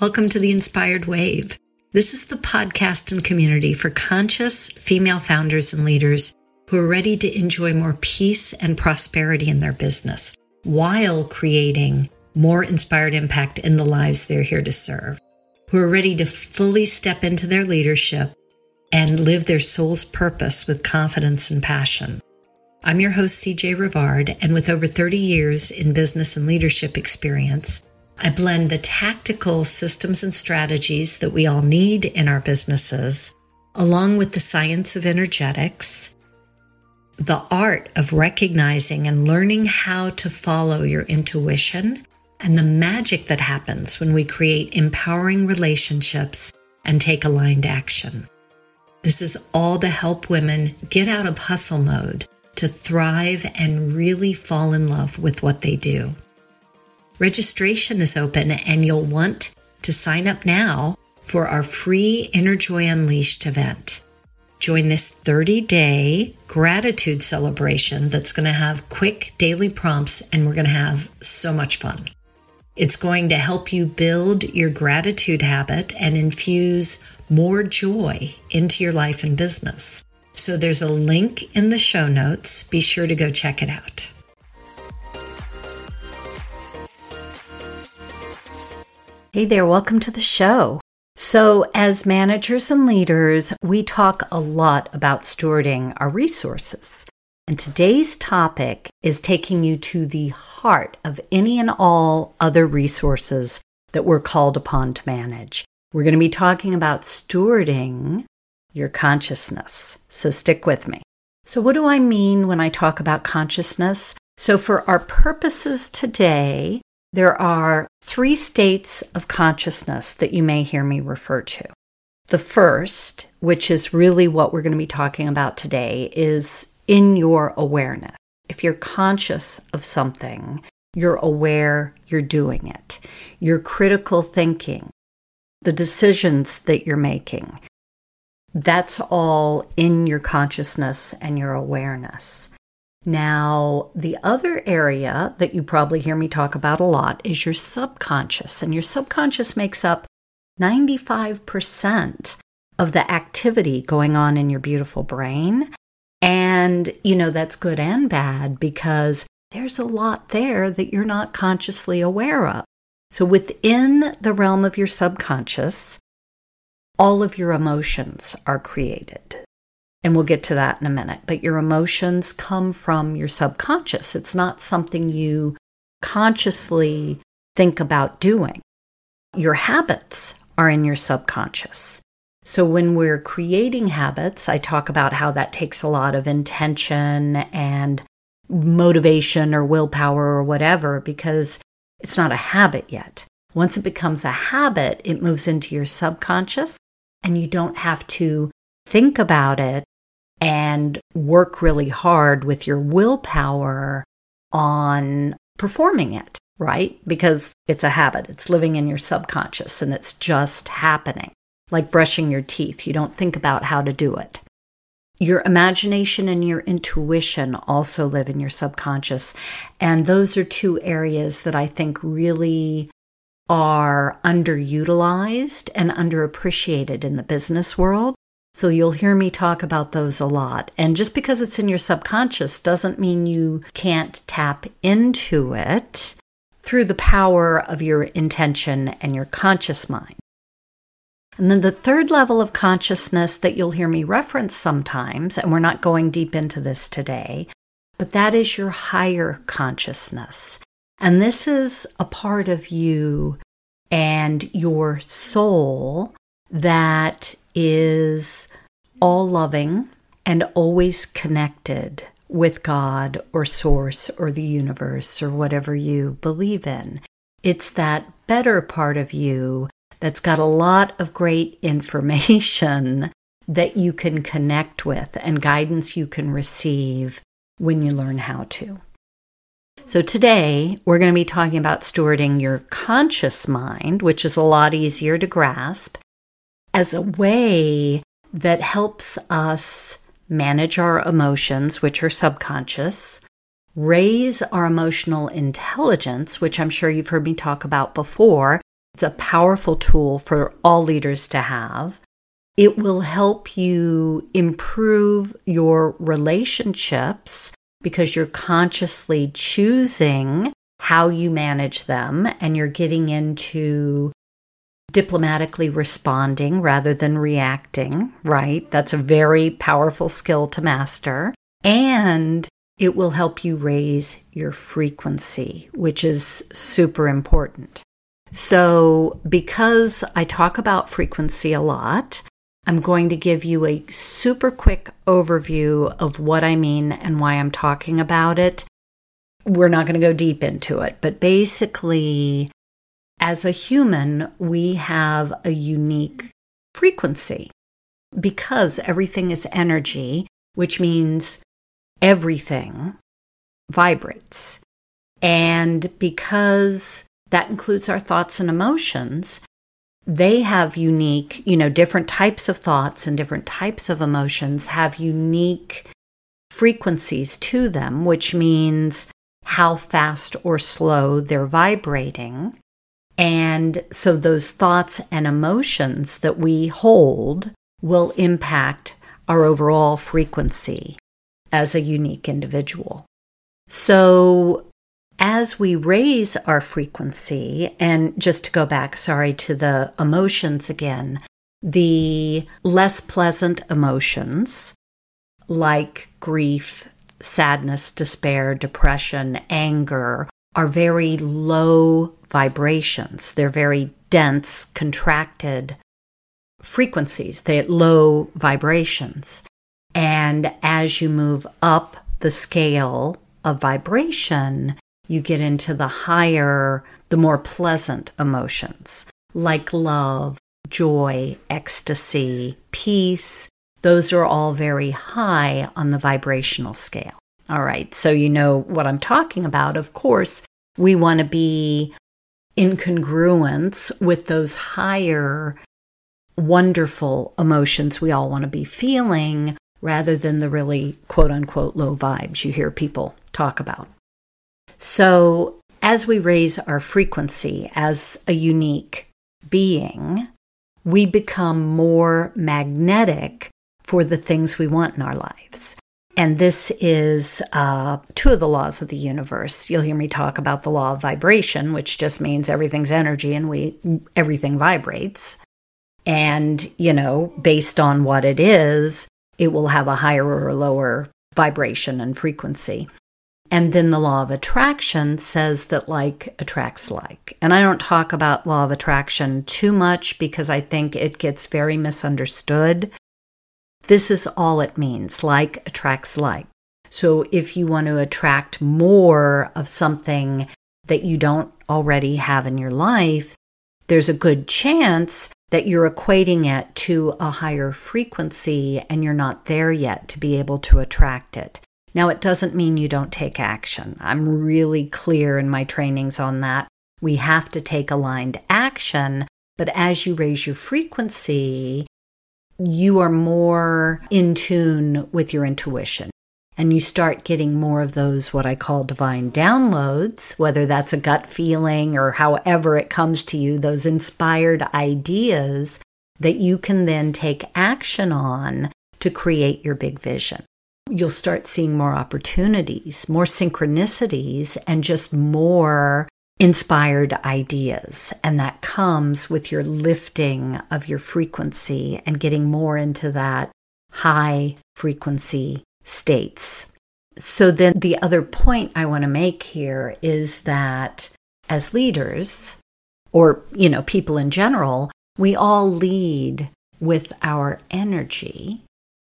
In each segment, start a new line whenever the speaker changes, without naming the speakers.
Welcome to the Inspired Wave. This is the podcast and community for conscious female founders and leaders who are ready to enjoy more peace and prosperity in their business while creating more inspired impact in the lives they're here to serve, who are ready to fully step into their leadership and live their soul's purpose with confidence and passion. I'm your host, CJ Rivard, and with over 30 years in business and leadership experience, I blend the tactical systems and strategies that we all need in our businesses, along with the science of energetics, the art of recognizing and learning how to follow your intuition, and the magic that happens when we create empowering relationships and take aligned action. This is all to help women get out of hustle mode to thrive and really fall in love with what they do. Registration is open, and you'll want to sign up now for our free Inner Joy Unleashed event. Join this 30 day gratitude celebration that's going to have quick daily prompts, and we're going to have so much fun. It's going to help you build your gratitude habit and infuse more joy into your life and business. So there's a link in the show notes. Be sure to go check it out. Hey there, welcome to the show. So, as managers and leaders, we talk a lot about stewarding our resources. And today's topic is taking you to the heart of any and all other resources that we're called upon to manage. We're going to be talking about stewarding your consciousness. So stick with me. So, what do I mean when I talk about consciousness? So, for our purposes today, there are three states of consciousness that you may hear me refer to. The first, which is really what we're going to be talking about today, is in your awareness. If you're conscious of something, you're aware you're doing it. Your critical thinking, the decisions that you're making, that's all in your consciousness and your awareness. Now, the other area that you probably hear me talk about a lot is your subconscious, and your subconscious makes up 95% of the activity going on in your beautiful brain. And, you know, that's good and bad because there's a lot there that you're not consciously aware of. So, within the realm of your subconscious, all of your emotions are created. And we'll get to that in a minute. But your emotions come from your subconscious. It's not something you consciously think about doing. Your habits are in your subconscious. So when we're creating habits, I talk about how that takes a lot of intention and motivation or willpower or whatever because it's not a habit yet. Once it becomes a habit, it moves into your subconscious and you don't have to think about it and work really hard with your willpower on performing it, right? Because it's a habit, it's living in your subconscious and it's just happening. Like brushing your teeth, you don't think about how to do it. Your imagination and your intuition also live in your subconscious. And those are two areas that I think really are underutilized and underappreciated in the business world. So you'll hear me talk about those a lot. And just because it's in your subconscious doesn't mean you can't tap into it through the power of your intention and your conscious mind. And then the third level of consciousness that you'll hear me reference sometimes, and we're not going deep into this today, but that is your higher consciousness. And this is a part of you and your soul that is all loving and always connected with God or Source or the universe or whatever you believe in. It's that better part of you that's got a lot of great information that you can connect with and guidance you can receive when you learn how to. So, today we're going to be talking about stewarding your conscious mind, which is a lot easier to grasp, as a way that helps us manage our emotions, which are subconscious, raise our emotional intelligence, which I'm sure you've heard me talk about before. It's a powerful tool for all leaders to have. It will help you improve your relationships because you're consciously choosing how you manage them and you're getting into diplomatically responding rather than reacting, right? That's a very powerful skill to master. And it will help you raise your frequency, which is super important. So, because I talk about frequency a lot, I'm going to give you a super quick overview of what I mean and why I'm talking about it. We're not going to go deep into it, but basically, as a human, we have a unique frequency because everything is energy, which means everything vibrates. And because that includes our thoughts and emotions, they have unique, you know, different types of thoughts and different types of emotions have unique frequencies to them, which means how fast or slow they're vibrating. And so those thoughts and emotions that we hold will impact our overall frequency as a unique individual. So as we raise our frequency, and just to go back, sorry, to the emotions again, the less pleasant emotions like grief, sadness, despair, depression, anger are very low vibrations. They're very dense, contracted frequencies. They at low vibrations. And as you move up the scale of vibration, you get into the higher, the more pleasant emotions like love, joy, ecstasy, peace. Those are all very high on the vibrational scale. All right, so you know what I'm talking about. Of course, we want to be in congruence with those higher, wonderful emotions we all want to be feeling rather than the really quote unquote low vibes you hear people talk about. So, as we raise our frequency as a unique being, we become more magnetic for the things we want in our lives. And this is uh, two of the laws of the universe. You'll hear me talk about the law of vibration, which just means everything's energy and we everything vibrates. And, you know, based on what it is, it will have a higher or lower vibration and frequency. And then the law of attraction says that like attracts like. And I don't talk about law of attraction too much because I think it gets very misunderstood. This is all it means like attracts like. So if you want to attract more of something that you don't already have in your life, there's a good chance that you're equating it to a higher frequency and you're not there yet to be able to attract it. Now, it doesn't mean you don't take action. I'm really clear in my trainings on that. We have to take aligned action, but as you raise your frequency, you are more in tune with your intuition and you start getting more of those what I call divine downloads, whether that's a gut feeling or however it comes to you, those inspired ideas that you can then take action on to create your big vision. You'll start seeing more opportunities, more synchronicities, and just more inspired ideas. And that comes with your lifting of your frequency and getting more into that high frequency states. So, then the other point I want to make here is that as leaders, or, you know, people in general, we all lead with our energy,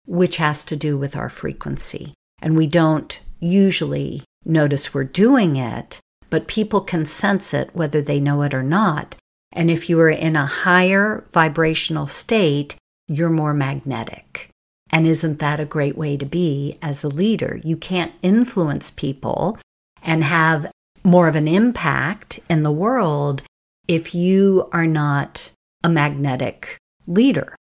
which has to do with our frequency. And we don't usually notice we're doing it but people can sense it whether they know it or not. And if you are in a higher vibrational state, you're more magnetic. And isn't that a great way to be as a leader? You can't influence people and have more of an impact in the world if you are not a magnetic leader.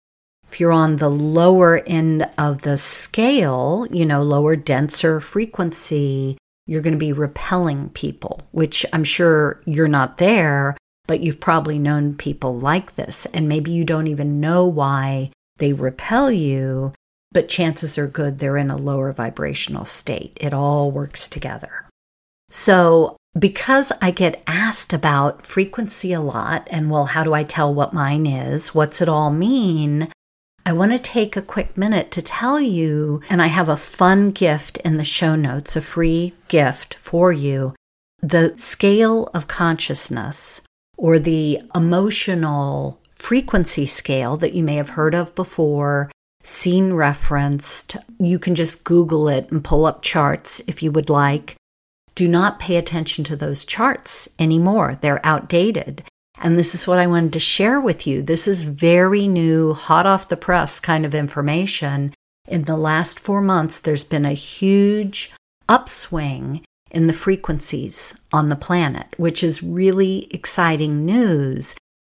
If you're on the lower end of the scale, you know, lower, denser frequency, you're going to be repelling people, which I'm sure you're not there, but you've probably known people like this, and maybe you don't even know why they repel you, but chances are good they're in a lower vibrational state. It all works together. So, because I get asked about frequency a lot, and well, how do I tell what mine is? What's it all mean? I want to take a quick minute to tell you, and I have a fun gift in the show notes, a free gift for you. The scale of consciousness or the emotional frequency scale that you may have heard of before, seen referenced. You can just Google it and pull up charts if you would like. Do not pay attention to those charts anymore. They're outdated. And this is what I wanted to share with you. This is very new, hot off the press kind of information. In the last four months, there's been a huge upswing in the frequencies on the planet, which is really exciting news.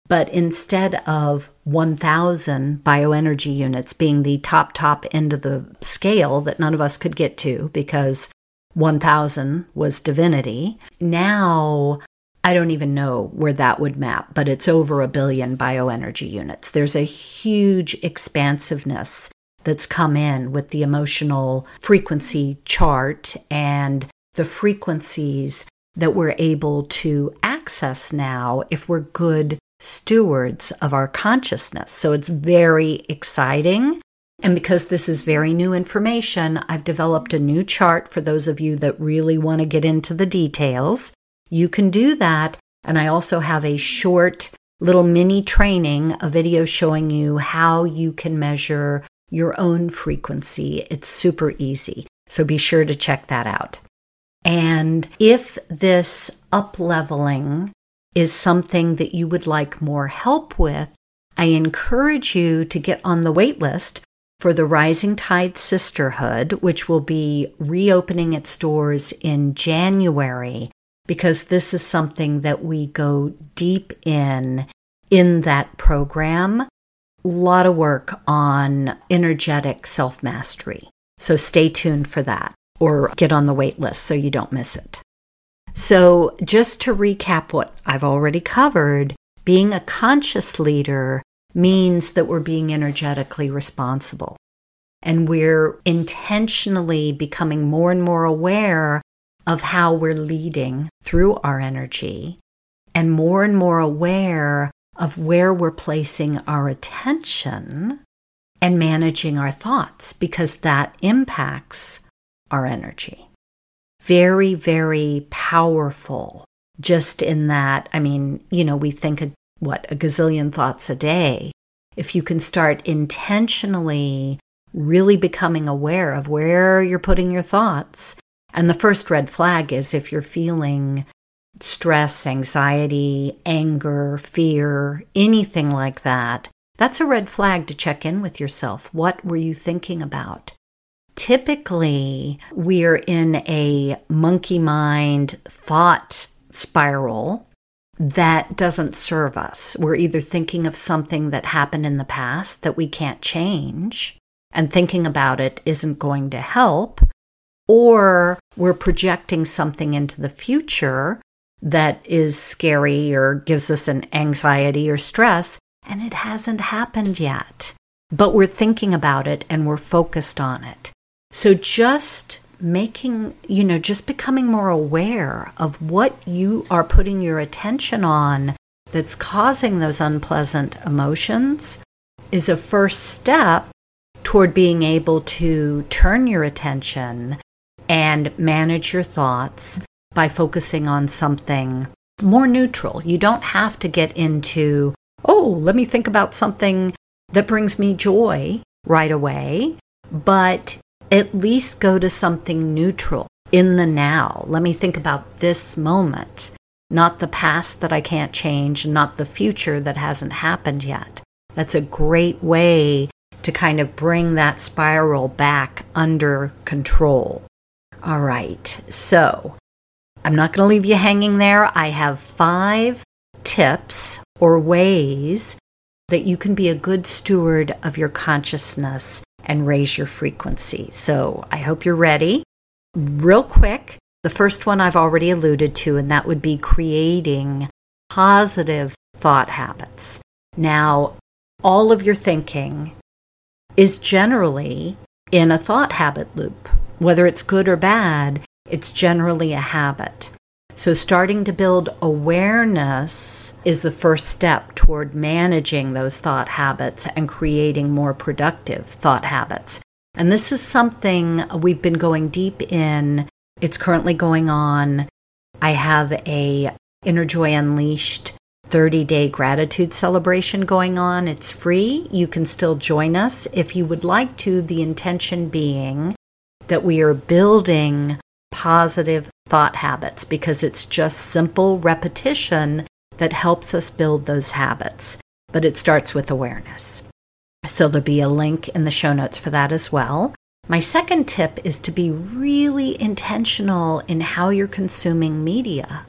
But instead of 1,000 bioenergy units being the top, top end of the scale that none of us could get to because 1,000 was divinity, now I don't even know where that would map, but it's over a billion bioenergy units. There's a huge expansiveness that's come in with the emotional frequency chart and the frequencies that we're able to access now if we're good stewards of our consciousness. So it's very exciting. And because this is very new information, I've developed a new chart for those of you that really want to get into the details. You can do that. And I also have a short little mini training, a video showing you how you can measure your own frequency. It's super easy. So be sure to check that out. And if this up leveling is something that you would like more help with, I encourage you to get on the wait list for the Rising Tide Sisterhood, which will be reopening its doors in January, because this is something that we go deep in in that program. A lot of work on energetic self mastery. So stay tuned for that or get on the wait list so you don't miss it. So, just to recap what I've already covered, being a conscious leader means that we're being energetically responsible and we're intentionally becoming more and more aware of how we're leading through our energy and more and more aware of where we're placing our attention and managing our thoughts because that impacts our energy. Very, very powerful. Just in that, I mean, you know, we think of what, a gazillion thoughts a day. If you can start intentionally really becoming aware of where you're putting your thoughts. And the first red flag is if you're feeling stress, anxiety, anger, fear, anything like that, that's a red flag to check in with yourself. What were you thinking about? typically we're in a monkey mind thought spiral that doesn't serve us. We're either thinking of something that happened in the past that we can't change, and thinking about it isn't going to help, or we're projecting something into the future that is scary or gives us an anxiety or stress, and it hasn't happened yet. But we're thinking about it and we're focused on it. So just making, you know, just becoming more aware of what you are putting your attention on that's causing those unpleasant emotions is a first step toward being able to turn your attention and manage your thoughts by focusing on something more neutral. You don't have to get into, oh, let me think about something that brings me joy right away, but at least go to something neutral in the now. Let me think about this moment, not the past that I can't change, not the future that hasn't happened yet. That's a great way to kind of bring that spiral back under control. All right, so I'm not going to leave you hanging there. I have five tips or ways that you can be a good steward of your consciousness and raise your frequency. So I hope you're ready. Real quick, the first one I've already alluded to, and that would be creating positive thought habits. Now, all of your thinking is generally in a thought habit loop. Whether it's good or bad, it's generally a habit. So, starting to build awareness is the first step toward managing those thought habits and creating more productive thought habits. And this is something we've been going deep in. It's currently going on. I have a Inner Joy Unleashed 30 day gratitude celebration going on. It's free. You can still join us if you would like to. The intention being that we are building positive thought habits because it's just simple repetition that helps us build those habits. But it starts with awareness. So there'll be a link in the show notes for that as well. My second tip is to be really intentional in how you're consuming media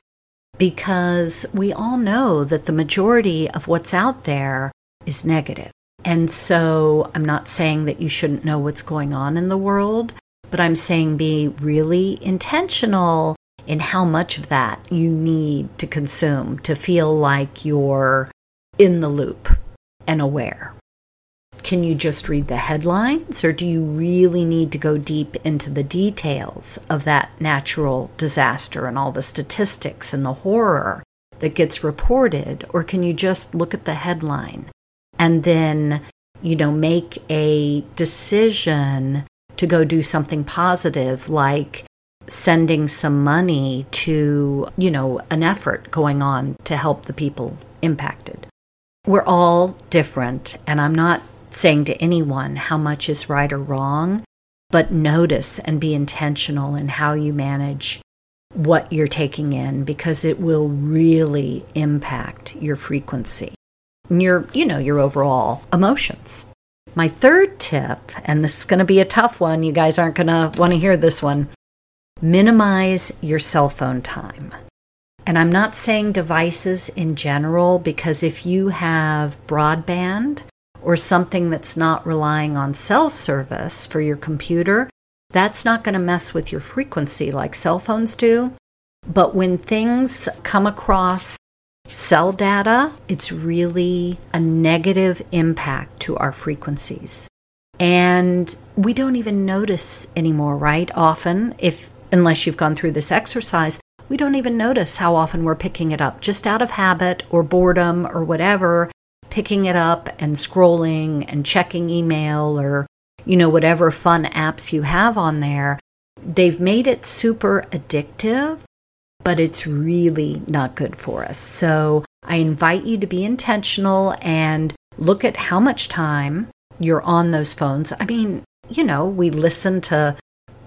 because we all know that the majority of what's out there is negative. And so I'm not saying that you shouldn't know what's going on in the world, but I'm saying be really intentional in how much of that you need to consume to feel like you're in the loop and aware. Can you just read the headlines, or do you really need to go deep into the details of that natural disaster and all the statistics and the horror that gets reported? Or can you just look at the headline and then, you know, make a decision to go do something positive like sending some money to, you know, an effort going on to help the people impacted? We're all different, and I'm not saying to anyone how much is right or wrong, but notice and be intentional in how you manage what you're taking in because it will really impact your frequency and your, you know, your overall emotions. My third tip, and this is going to be a tough one, you guys aren't going to want to hear this one minimize your cell phone time. And I'm not saying devices in general because if you have broadband or something that's not relying on cell service for your computer, that's not going to mess with your frequency like cell phones do. But when things come across cell data, it's really a negative impact to our frequencies. And we don't even notice anymore, right? Often, if unless you've gone through this exercise, we don't even notice how often we're picking it up just out of habit or boredom or whatever picking it up and scrolling and checking email or, you know, whatever fun apps you have on there, they've made it super addictive, but it's really not good for us. So I invite you to be intentional and look at how much time you're on those phones. I mean, you know, we listen to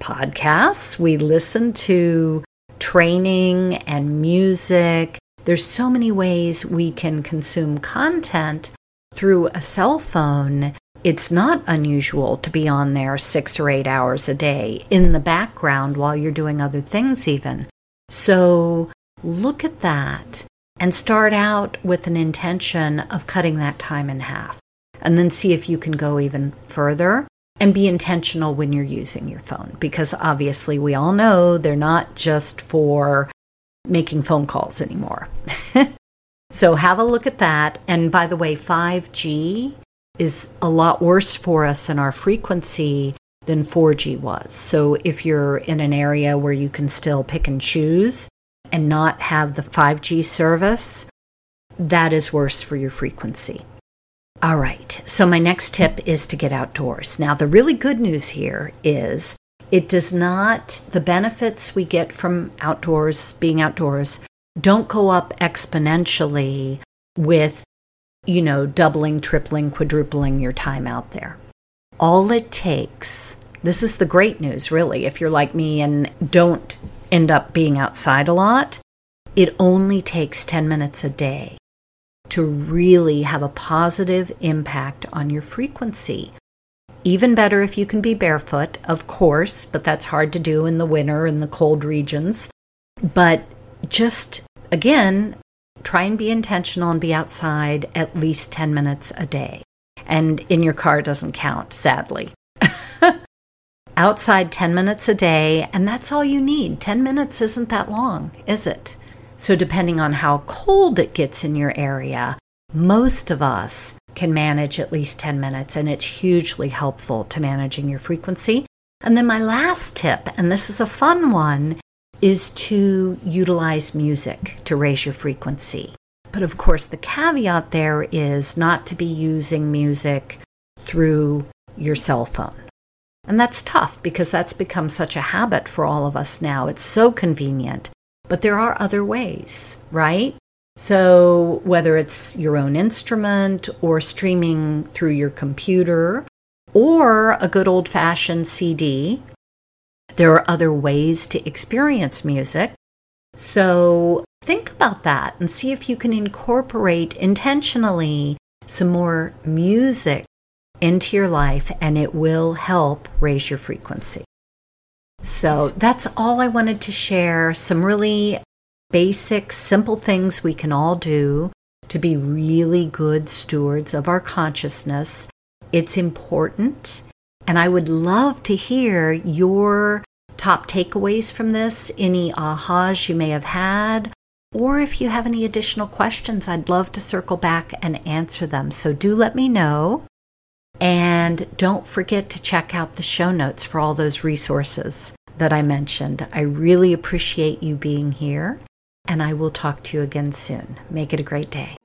podcasts, we listen to training and music there's so many ways we can consume content through a cell phone. It's not unusual to be on there six or eight hours a day in the background while you're doing other things, even. So look at that and start out with an intention of cutting that time in half. And then see if you can go even further and be intentional when you're using your phone because obviously we all know they're not just for making phone calls anymore. so have a look at that. And by the way, 5G is a lot worse for us in our frequency than 4G was. So if you're in an area where you can still pick and choose and not have the 5G service, that is worse for your frequency. All right, so my next tip is to get outdoors. Now, the really good news here is it does not, the benefits we get from outdoors, being outdoors, don't go up exponentially with, you know, doubling, tripling, quadrupling your time out there. All it takes, this is the great news, really, if you're like me and don't end up being outside a lot, it only takes 10 minutes a day to really have a positive impact on your frequency. Even better if you can be barefoot, of course, but that's hard to do in the winter in the cold regions. But just again, try and be intentional and be outside at least 10 minutes a day. And in your car doesn't count, sadly. outside 10 minutes a day, and that's all you need. 10 minutes isn't that long, is it? So, depending on how cold it gets in your area, most of us can manage at least 10 minutes, and it's hugely helpful to managing your frequency. And then, my last tip, and this is a fun one, is to utilize music to raise your frequency. But of course, the caveat there is not to be using music through your cell phone. And that's tough because that's become such a habit for all of us now. It's so convenient. But there are other ways, right? So, whether it's your own instrument or streaming through your computer or a good old fashioned CD, there are other ways to experience music. So, think about that and see if you can incorporate intentionally some more music into your life, and it will help raise your frequency. So, that's all I wanted to share. Some really basic, simple things we can all do to be really good stewards of our consciousness. It's important. And I would love to hear your top takeaways from this, any ahas you may have had, or if you have any additional questions, I'd love to circle back and answer them. So do let me know. And don't forget to check out the show notes for all those resources that I mentioned. I really appreciate you being here and I will talk to you again soon. Make it a great day.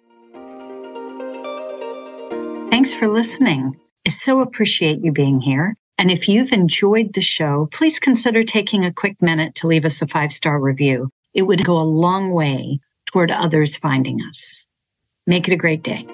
Thanks for listening. I so appreciate you being here. And if you've enjoyed the show, please consider taking a quick minute to leave us a five star review. It would go a long way toward others finding us. Make it a great day.